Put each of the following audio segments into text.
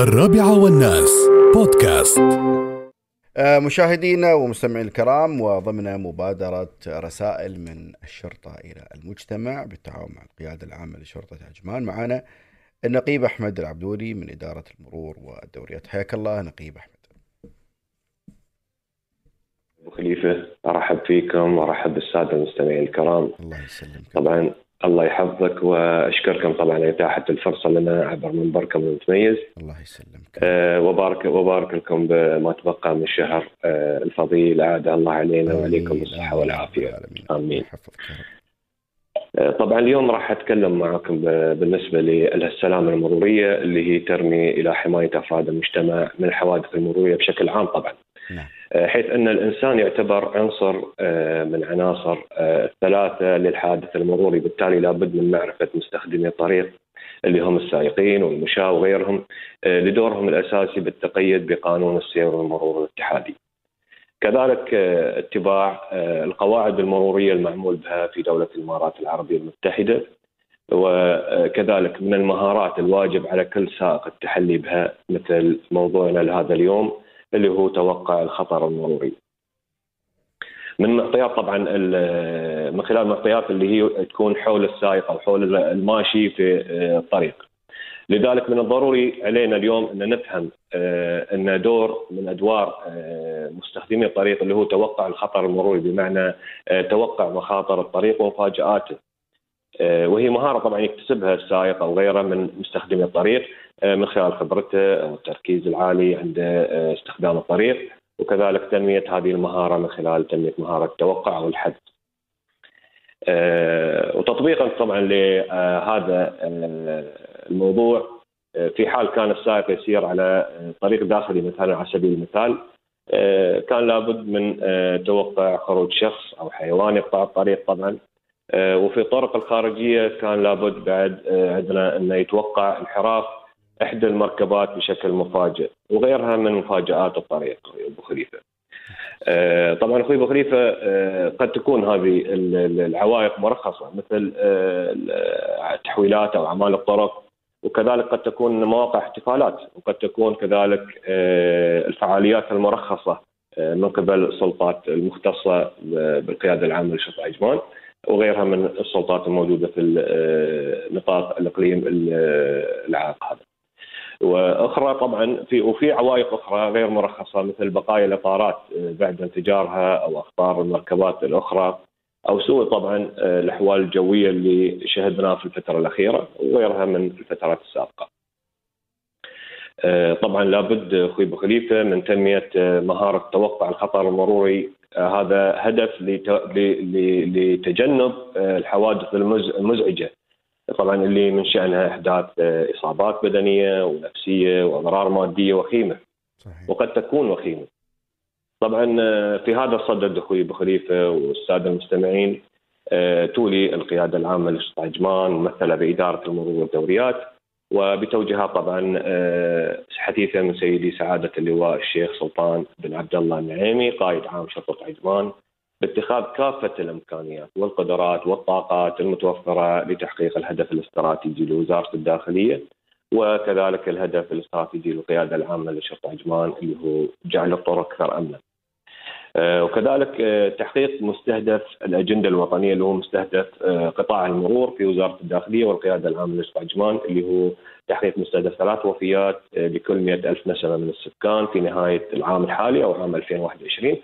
الرابعة والناس. بودكاست. آه، مشاهدينا ومستمعي الكرام وضمن مبادرة رسائل من الشرطة إلى المجتمع بالتعاون مع القيادة العامة لشرطة عجمان. معنا النقيب أحمد العبدولي من إدارة المرور والدوريات. حياك الله نقيب أحمد. أبو خليفة أرحب فيكم وأرحب بالسادة المستمعين الكرام. الله يسلمك. طبعا الله يحفظك واشكركم طبعا على إتاحة الفرصة لنا عبر منبركم المتميز الله يسلمك. أه وبارك وبارك لكم بما تبقى من الشهر أه الفضيل. أعاد الله علينا وعليكم آمين. والعافية. يا رب. أه طبعا اليوم راح أتكلم معكم بالنسبة للسلامه المرورية اللي هي ترمي إلى حماية أفراد المجتمع من الحوادث المرورية بشكل عام طبعا. نعم. حيث أن الإنسان يعتبر عنصر آه، من عناصر آه، الثلاثة للحادث المروري، بالتالي لابد من معرفة مستخدمي الطريق اللي هم السائقين والمشاة وغيرهم آه، لدورهم الأساسي بالتقيد بقانون السير والمرور الاتحادي. كذلك اتباع القواعد المرورية المعمول بها في دولة الإمارات العربية المتحدة وكذلك من المهارات الواجب على كل سائق التحلي بها مثل موضوعنا لهذا اليوم اللي هو توقع الخطر المروري. من معطيات طبعا من خلال المعطيات اللي هي تكون حول السائق أو حول الماشي في آه، الطريق. لذلك من الضروري علينا اليوم أن نفهم آه، أن دور من أدوار آه، مستخدمي الطريق اللي هو توقع الخطر المروري بمعنى توقع مخاطر الطريق ومفاجاته. آه، وهي مهارة طبعا يكتسبها السائق أو غيره من مستخدمي الطريق آه، من خلال خبرته أو التركيز العالي عند آه، استخدام الطريق وكذلك تنمية هذه المهارة من خلال تنمية مهارة التوقع أو الحد. وتطبيقا طبعا لهذا الموضوع في حال كان السائق يسير على طريق داخلي مثلا على سبيل المثال كان لابد من توقع خروج شخص أو حيوان يقطع الطريق طبعا وفي الطرق الخارجية كان لابد بعد آه، عندنا أنه يتوقع انحراف إحدى المركبات بشكل مفاجئ وغيرها من مفاجآت الطريق أبو خليفة. آه، طبعا أخوي أبو خليفة آه، قد تكون هذه ال- ال- العوائق مرخصة مثل آه، التحويلات أو أعمال الطرق وكذلك قد تكون مواقع احتفالات وقد تكون كذلك آه، الفعاليات المرخصة آه، من قبل السلطات المختصة بالقيادة العامة لشرطة عجمان وغيرها من السلطات الموجودة في آه، نطاق الإقليم ال- آه، العائق هذا. وأخرى طبعا في وفي عوائق أخرى غير مرخصة مثل بقايا الإطارات آه، بعد انفجارها أو اخطار المركبات الأخرى أو سوء طبعا الأحوال الجوية اللي شهدناها في الفترة الأخيرة وغيرها من الفترات السابقة. آه، طبعا لابد أخوي أبو خليفة من تنمية آه، مهارة توقع الخطر المروري آه، هذا هدف لتجنب الحوادث المز- المزعجة. طبعا اللي من شأنها أحداث إصابات بدنية ونفسية واضرار مادية وخيمة. صحيح. وقد تكون وخيمة. طبعا في هذا الصدد أخوي أبو خليفة والسادة المستمعين تولي القيادة العامة لشرطه عجمان ممثله باداره المرور والدوريات. وبتوجيهات طبعا آه، من سيدي سعادة اللواء الشيخ سلطان بن عبد الله النعيمي قائد عام شرطه عجمان باتخاذ كافة الإمكانيات والقدرات والطاقات المتوفرة لتحقيق الهدف الاستراتيجي لوزارة الداخلية وكذلك الهدف الاستراتيجي للقياده العامة لشرطه عجمان اللي هو جعل الطرق أكثر امنا. آه، وكذلك آه، تحقيق مستهدف الأجندة الوطنية اللي هو مستهدف آه، قطاع المرور في وزارة الداخلية والقيادة العامة لشرطه عجمان اللي هو تحقيق مستهدف ثلاث وفيات لكل 100 ألف نسمة من السكان في نهاية العام الحالي أو عام 2021 آه،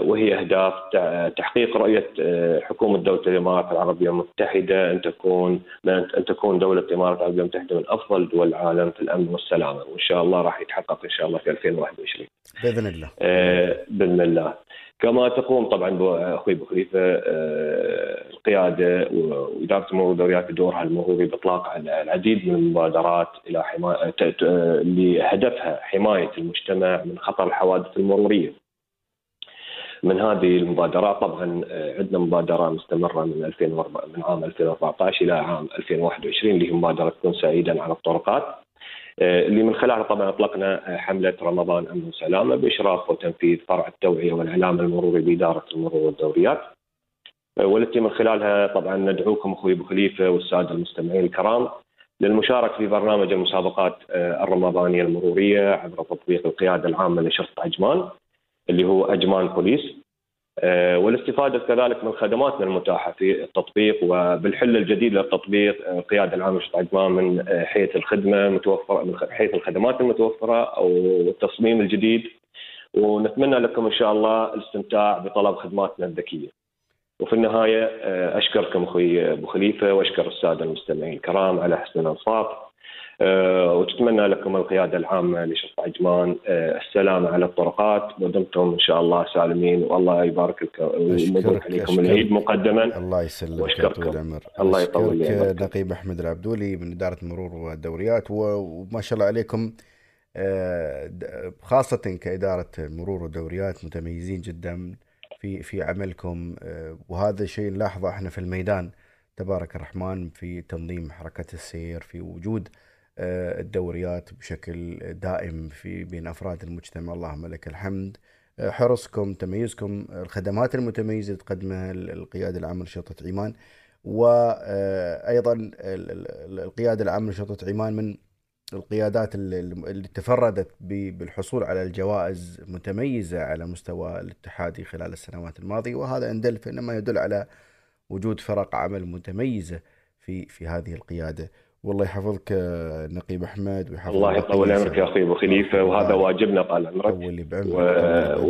وهي أهداف تع- تحقيق رؤية آه، حكومة دولة الإمارات العربية المتحدة أن تكون أن تكون دولة الإمارات العربية المتحدة من أفضل دول العالم في الأمن والسلامة وإن شاء الله راح يتحقق إن شاء الله في 2021 بإذن الله آه، بإذن الله. كما تقوم طبعا أخوي أبو خليفه آه، القيادة وإدارة المرور والدوريات بدورها المروري بإطلاق العديد من المبادرات إلى حمايه آه، لهدفها حماية المجتمع من خطر الحوادث المرورية. من هذه المبادرات طبعا آه، عندنا مبادرة مستمرة من 2004 من عام 2014 إلى عام 2021 اللي هي مبادرة كن سعيدا على الطرقات. آه، اللي من خلالها طبعا أطلقنا آه، حملة رمضان أمن وسلامة بإشراف وتنفيذ فرع التوعية والإعلام المروري بإدارة المرور والدوريات. والتي من خلالها طبعا ندعوكم أخوي أبو خليفة والسادة المستمعين الكرام للمشاركة في برنامج المسابقات الرمضانية المرورية عبر تطبيق القيادة العامة لشرطه عجمان اللي هو عجمان بوليس آه، والاستفادة كذلك من خدماتنا المتاحة في التطبيق وبالحل الجديد للتطبيق آه، القياده العامه لشرطه عجمان من حيث الخدمة متوفرة من حيث الخدمات المتوفرة أو التصميم الجديد. ونتمنى لكم إن شاء الله الاستمتاع بطلب خدماتنا الذكية. وفي النهاية آه، أشكركم أخوي أبو خليفة وأشكر السادة المستمعين الكرام على حسن الانصات آه، وتتمنى لكم القيادة العامة لشرطة عجمان آه، السلامة على الطرقات. ودمتم إن شاء الله سالمين. والله يبارك لكم ويبارك عليكم العيد مقدما. الله يسلمك وأشكركم. العمر. الله يطول لي نقيب أحمد العبدولي من إدارة المرور والدوريات وما شاء الله عليكم خاصة كإدارة مرور ودوريات متميزين جدا في في عملكم. آه، وهذا شيء نلاحظه إحنا في الميدان. تبارك الرحمن في تنظيم حركة السير في وجود آه، الدوريات بشكل دائم في بين أفراد المجتمع. اللهم لك الحمد. آه، حرصكم تميزكم الخدمات المتميزة اللي تقدمها القيادة العامة لشرطة عمان. وأيضا القيادة العامة لشرطة عمان من القيادات اللي تفردت بالحصول على الجوائز متميزة على مستوى الاتحادي خلال السنوات الماضية. وهذا إن دل فإنما يدل على وجود فرق عمل متميزة في في هذه القيادة. والله يحفظك نقيب أحمد ويحفظك الله يطول عمرك يا أخوي أبو خليفة وهذا واجبنا طال عمرك. و...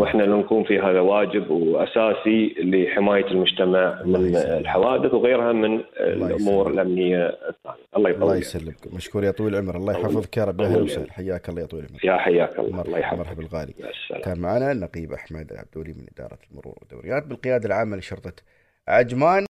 وإحنا نكون في هذا واجب وأساسي لحماية المجتمع من الحوادث وغيرها من الأمور الأمنية الثانية. الله يطول الله يسلمك. مشكور يا طويل العمر. الله يحفظك يا رب. أهلا وسهلا. حياك الله يا طويل العمر. يا حياك الله. الله يحفظك. مرحبا الغالي كان معنا النقيب أحمد العبدولي من إدارة المرور والدوريات بالقيادة العامة لشرطة عجمان.